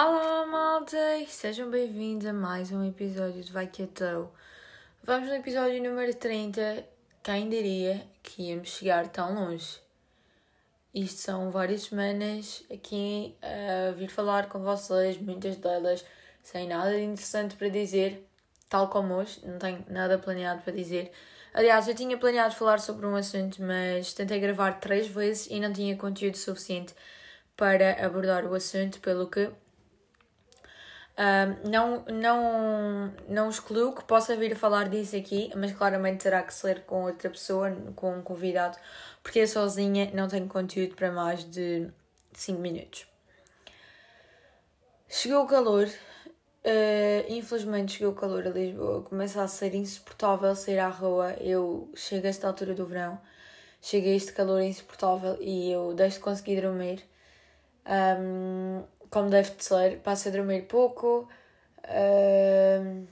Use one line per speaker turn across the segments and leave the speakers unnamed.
Olá malta sejam bem-vindos a mais um episódio de Vai Que Atou. Vamos no episódio número 30, quem diria que íamos chegar tão longe? Isto são várias semanas aqui a vir falar com vocês, muitas delas sem nada de interessante para dizer, tal como hoje, não tenho nada planeado para dizer. Aliás, eu tinha planeado falar sobre um assunto, mas tentei gravar três vezes e não tinha conteúdo suficiente para abordar o assunto, pelo que não, não, não excluo que possa vir a falar disso aqui, mas claramente terá que ser com outra pessoa, com um convidado, porque eu sozinha não tenho conteúdo para mais de 5 minutos. Chegou o calor, uh, infelizmente chegou o calor a Lisboa, começa a ser insuportável sair à rua. Eu chego a esta altura do verão, chego a este calor insuportável e eu deixo de conseguir dormir. Um, como deve de ser, passo a dormir pouco. Uh,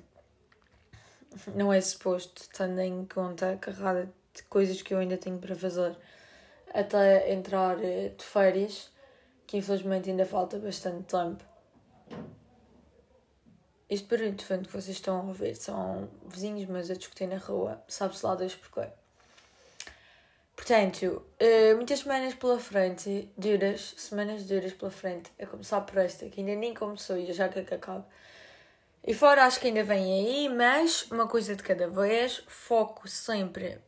não é suposto, tendo em conta a carrada de coisas que eu ainda tenho para fazer até entrar eh, de férias, que infelizmente ainda falta bastante tempo. Este barulho de fundo que vocês estão a ouvir são vizinhos meus a discutir na rua, sabe-se lá Deus porquê. Portanto, uh, muitas semanas pela frente, duras, semanas duras pela frente, a começar por esta, que ainda nem começou e já quer que acabe. E fora acho que ainda vem aí, mas uma coisa de cada vez, foco sempre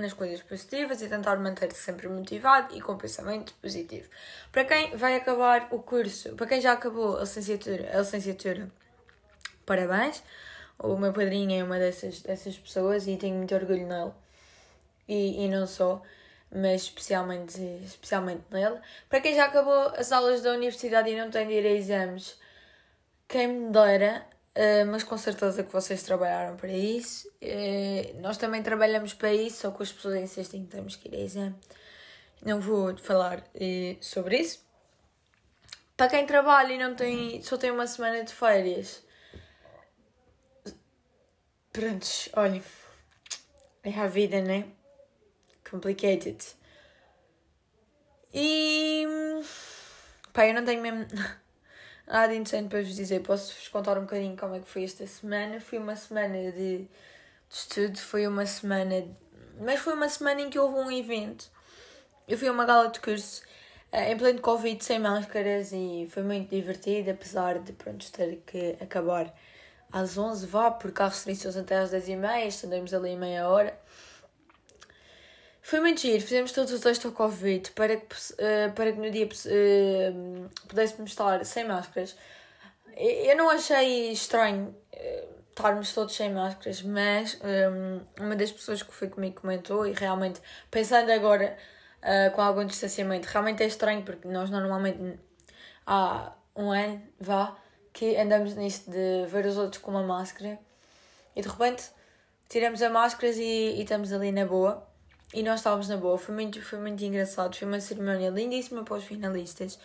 nas coisas positivas e tentar manter-se sempre motivado e com pensamento positivo. Para quem vai acabar o curso, para quem já acabou a licenciatura, a licenciatura parabéns. O meu padrinho é uma dessas, dessas pessoas e tenho muito orgulho nele e, e não só, mas especialmente, especialmente nele. Para quem já acabou as aulas da universidade e não tem de ir a exames, quem me dera, uh, mas com certeza que vocês trabalharam para isso. Uh, nós também trabalhamos para isso, só que as pessoas insistem que temos que ir a exame. Não vou falar uh, sobre isso. Para quem trabalha e não tem, só tem uma semana de férias. Prontos, olhem, é a vida, né? complicated. E. Pá, eu não tenho mesmo nada interessante para vos dizer. Posso-vos contar um bocadinho como é que foi esta semana. Foi uma semana de, de estudo, foi uma semana. De... Mas foi uma semana em que houve um evento. Eu fui a uma gala de curso eh, em pleno Covid, sem máscaras, e foi muito divertido, apesar de pronto, ter que acabar às 11, vá, porque há restrições até às 10h30, estendemos ali meia hora. Foi muito giro, fizemos todos os ao Covid para que, uh, para que no dia uh, pudéssemos estar sem máscaras. Eu não achei estranho uh, estarmos todos sem máscaras, mas um, uma das pessoas que foi comigo comentou e realmente, pensando agora com algum distanciamento, realmente é estranho porque nós normalmente há um ano, vá, que andamos nisto de ver os outros com uma máscara e de repente tiramos a máscara e, e estamos ali na boa. E nós estávamos na boa, foi muito, foi muito engraçado. Foi uma cerimónia lindíssima para os finalistas.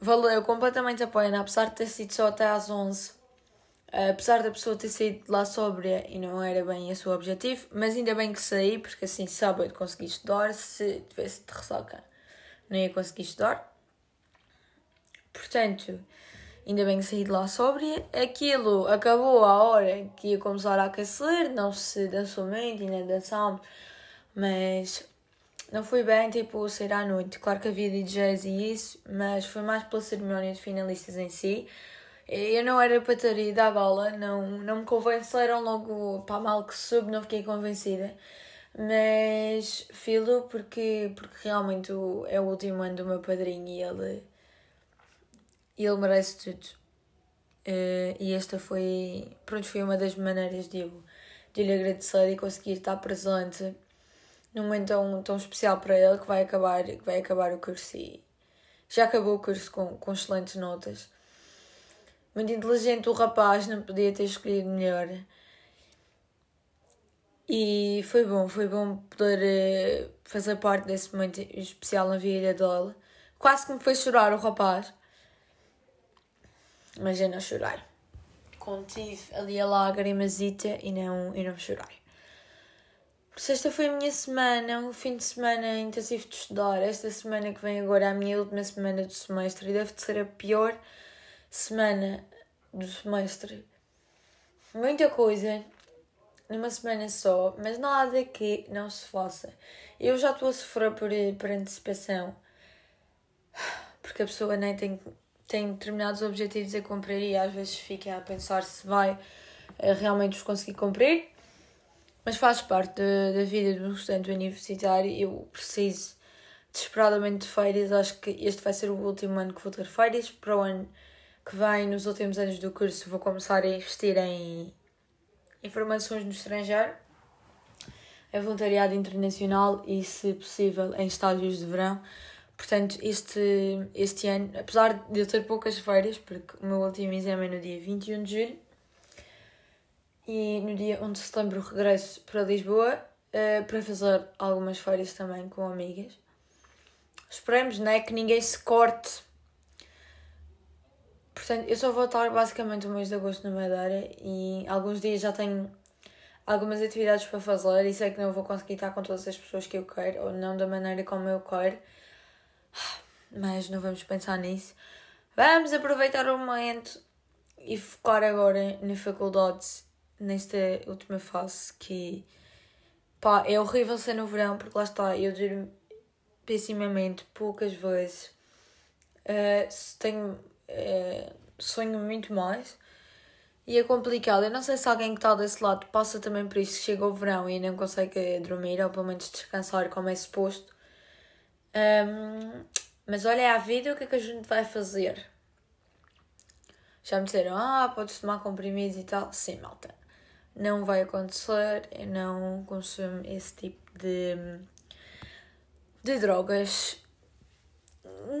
Valeu completamente a pena, apesar de ter sido só até às 11. Apesar da pessoa ter saído lá sóbria e não era bem esse o objetivo, mas ainda bem que saí, porque assim sábado consegui estudar. Se tivesse de ressaca, não ia conseguir estudar. Portanto, ainda bem que saí de lá sóbria. Aquilo acabou a hora que ia começar a aquecer, não se dançou muito, ainda dançámos mas não foi bem tipo sair à noite. Claro que havia DJs e isso, mas foi mais pela cerimónia de finalistas em si. Eu não era para ter ido à gala, não, não me convenceram logo para mal que soube, não fiquei convencida. Mas filo porque, porque realmente é o último ano do meu padrinho e ele, ele merece tudo. Uh, e esta foi, pronto, foi uma das maneiras de eu, de lhe agradecer e conseguir estar presente num momento tão, tão especial para ele que vai acabar, que vai acabar o curso e já acabou o curso com, com excelentes notas. Muito inteligente o rapaz, não podia ter escolhido melhor. E foi bom, foi bom poder uh, fazer parte desse momento especial na vida dele. Quase que me fez chorar o rapaz. Mas eu não chorar. contive ali a lágrimazita e não, e não chorar. Esta foi a minha semana, um fim de semana intensivo de estudar. Esta semana que vem agora, a minha última semana do semestre, e deve ser a pior semana do semestre. Muita coisa numa semana só, mas nada que não se faça. Eu já estou a sofrer por, por antecipação, porque a pessoa nem tem, tem determinados objetivos a cumprir e às vezes fica a pensar se vai eh, realmente os conseguir cumprir mas faz parte da, da vida de um estudante universitário. Eu preciso desesperadamente de férias. Acho que este vai ser o último ano que vou ter férias. Para o ano que vem, nos últimos anos do curso, vou começar a investir em informações no estrangeiro, em voluntariado internacional e, se possível, em estágios de verão. Portanto, este, este ano, apesar de eu ter poucas férias, porque o meu último exame é no dia 21 de julho, e no dia 1 de setembro regresso para Lisboa uh, para fazer algumas férias também com amigas. Esperemos né, que ninguém se corte. Portanto, eu só vou estar basicamente o mês de agosto na Madeira e alguns dias já tenho algumas atividades para fazer e sei que não vou conseguir estar com todas as pessoas que eu quero ou não da maneira como eu quero. Mas não vamos pensar nisso. Vamos aproveitar o momento e focar agora na faculdade nesta última fase que pá, é horrível ser no verão porque lá está, eu durmo pessimamente poucas vezes. Uh, tenho uh, sonho muito mais e é complicado. Eu não sei se alguém que está desse lado passa também por isso, chega o verão e não consegue dormir ou pelo menos descansar como é suposto. Um, mas olha é a vida, o que é que a gente vai fazer? Já me disseram, ah, podes tomar comprimidos e tal. Sim, malta não vai acontecer, eu não consumo esse tipo de, de drogas.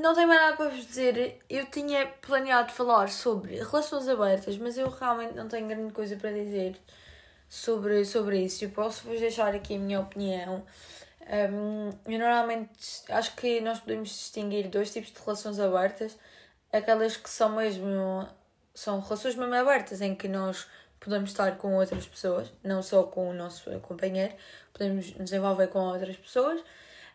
Não tenho mais nada para vos dizer. Eu tinha planeado falar sobre relações abertas, mas eu realmente não tenho grande coisa para dizer sobre, sobre isso. Eu posso vos deixar aqui a minha opinião. Um, eu normalmente acho que nós podemos distinguir dois tipos de relações abertas. Aquelas que são mesmo são relações mesmo abertas, em que nós podemos estar com outras pessoas, não só com o nosso companheiro, podemos nos envolver com outras pessoas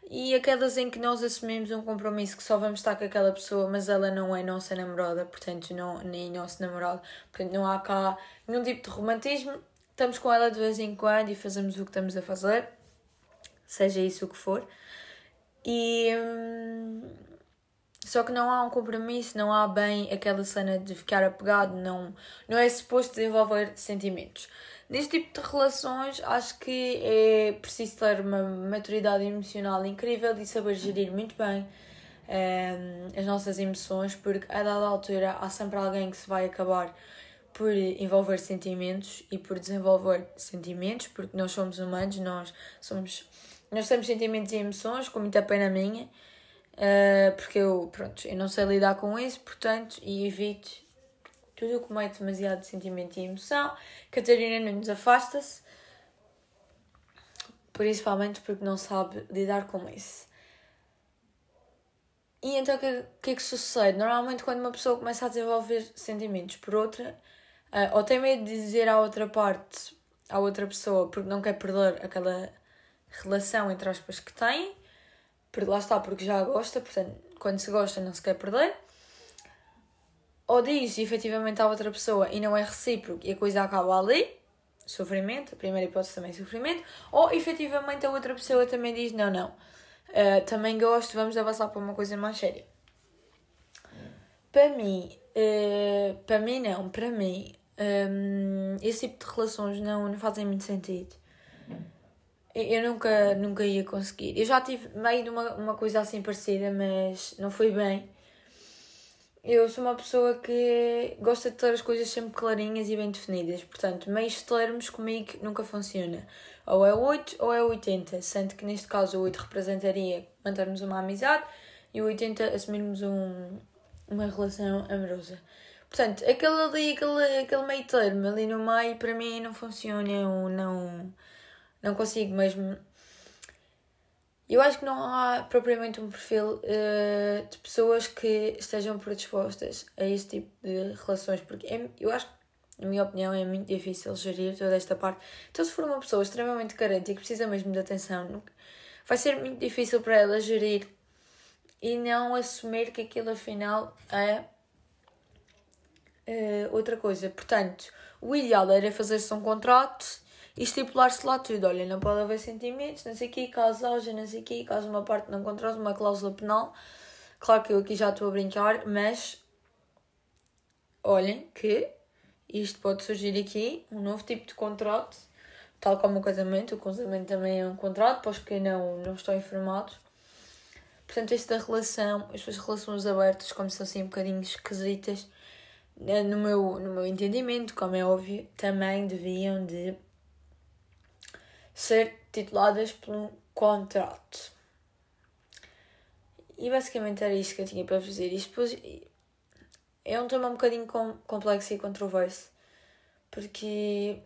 e aquelas em que nós assumimos um compromisso que só vamos estar com aquela pessoa, mas ela não é nossa namorada, portanto, não, nem nosso namorado, portanto, não há cá nenhum tipo de romantismo. Estamos com ela de vez em quando e fazemos o que estamos a fazer, seja isso o que for. E. Hum, só que não há um compromisso, não há bem aquela cena de ficar apegado, não, não é suposto desenvolver sentimentos. Neste tipo de relações, acho que é preciso ter uma maturidade emocional incrível e saber gerir muito bem um, ehm, as nossas emoções, porque a dada altura há sempre alguém que se vai acabar por envolver sentimentos e por desenvolver sentimentos, porque nós somos humanos, nós somos nós temos sentimentos e emoções, com muita pena minha, Uh, porque eu, pronto, eu não sei lidar com isso, portanto, e evito tudo o que mete demasiado sentimento e emoção. Catarina Nunes afasta-se, principalmente porque não sabe lidar com isso. E então o que, que é que sucede? Normalmente quando uma pessoa começa a desenvolver sentimentos por outra, uh, ou tem medo de dizer à outra parte, à outra pessoa, porque não quer perder aquela relação entre aspas que tem, porque lá está, porque já gosta, portanto, quando se gosta não se quer perder. Ou diz efetivamente à outra pessoa e não é recíproco e a coisa acaba ali, sofrimento, a primeira hipótese também é sofrimento, ou efetivamente a outra pessoa também diz não, não, uh, também gosto, vamos avançar para uma coisa mais séria. Para mim, uh, para mim não, para mim, um, esse tipo de relações não, não fazem muito sentido eu nunca, nunca ia conseguir. Eu já tive meio de uma, uma coisa assim parecida, mas não foi bem. Eu sou uma pessoa que gosta de ter as coisas sempre clarinhas e bem definidas, portanto, meios termos comigo nunca funciona. Ou é 8 ou é 80, sendo que neste caso o 8 representaria mantermos uma amizade e o 80 assumirmos um, uma relação amorosa. Portanto, aquele ali, aquele, aquele meio termo ali no meio, para mim não funciona, ou não não consigo mesmo. Eu acho que não há propriamente um perfil uh, de pessoas que estejam predispostas a este tipo de relações, porque é, eu acho na minha opinião, é muito difícil gerir toda esta parte. Então, se for uma pessoa extremamente carente e que precisa mesmo de atenção, vai ser muito difícil para ela gerir e não assumir que aquilo afinal é uh, outra coisa. Portanto, o ideal era fazer-se um contrato e estipular-se lá tudo. Olha, não pode haver sentimentos, não sei o quê, caso haja, não sei o quê, caso uma parte não contrate, uma cláusula penal. Claro que eu aqui já estou a brincar, mas olhem que isto pode surgir aqui, um novo tipo de contrato, tal como o casamento. O casamento também é um contrato, para os que não, não estão informados. Portanto, esta relação, estas relações abertas, como são assim um bocadinho esquisitas, eh, no meu, no meu entendimento, como é óbvio, também deviam de ser tituladas por um contrato. E basicamente era isto que eu tinha para fazer. Isto depois é um tema um bocadinho complexo e controverso, porque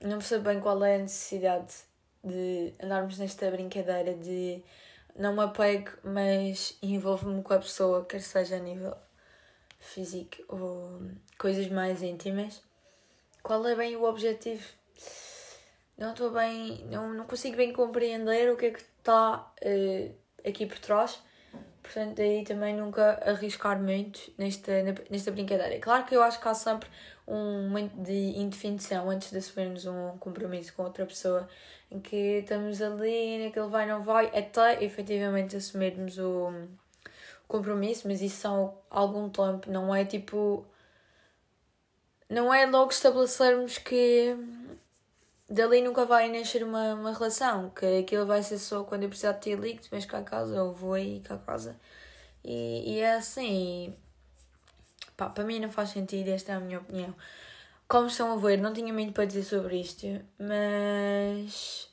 não percebo bem qual é a necessidade de andarmos nesta brincadeira de não me apego, mas envolvo-me com a pessoa, quer seja a nível físico ou coisas mais íntimas. Qual é bem o objetivo? Não estou bem, não, não consigo bem compreender o que é que está uh, aqui por trás. Portanto, daí também nunca arriscar muito nesta, nesta brincadeira. Claro que eu acho que há sempre um momento de indefinição antes de assumirmos um compromisso com outra pessoa em que estamos ali naquele vai não vai até efetivamente assumirmos o compromisso, mas isso são algum tempo, não é tipo. Não é logo estabelecermos que dali nunca vai nascer uma, uma relação, que aquilo vai ser só quando eu precisar de ti ligo, tu cá a casa, ou vou aí cá a casa. E, e é assim. Pá, para mim não faz sentido, esta é a minha opinião. Como estão a ver, não tinha muito para dizer sobre isto, mas.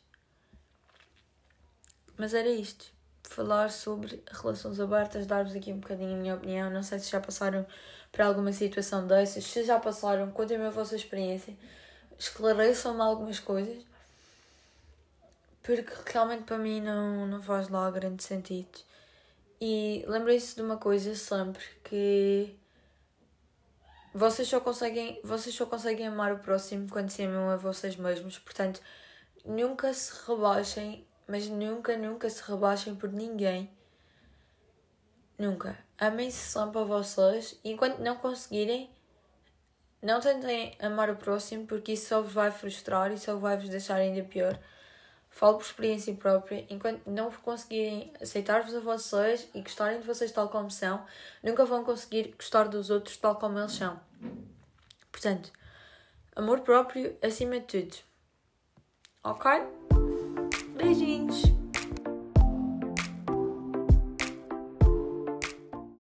Mas era isto. Falar sobre relações abertas, dar-vos aqui um bocadinho a minha opinião. Não sei se já passaram por alguma situação dessas. Se já passaram, contem-me a vossa experiência esclareçam-me algumas coisas, porque realmente para mim não, não faz lá grande sentido. E lembrem-se de uma coisa sempre que vocês só conseguem, vocês só conseguem amar o próximo quando se amam a vocês mesmos. Portanto, nunca se rebaixem, mas nunca, nunca se rebaixem por ninguém. Nunca. Amem-se sempre a vocês e enquanto não conseguirem, não tentem amar o próximo porque isso só vos vai frustrar e só vai vos deixar ainda pior. Falo por experiência própria, enquanto não conseguirem aceitar-vos a vocês e gostarem de vocês tal como são, nunca vão conseguir gostar dos outros tal como eles são. Portanto, amor próprio acima de tudo. Ok? Beijinhos!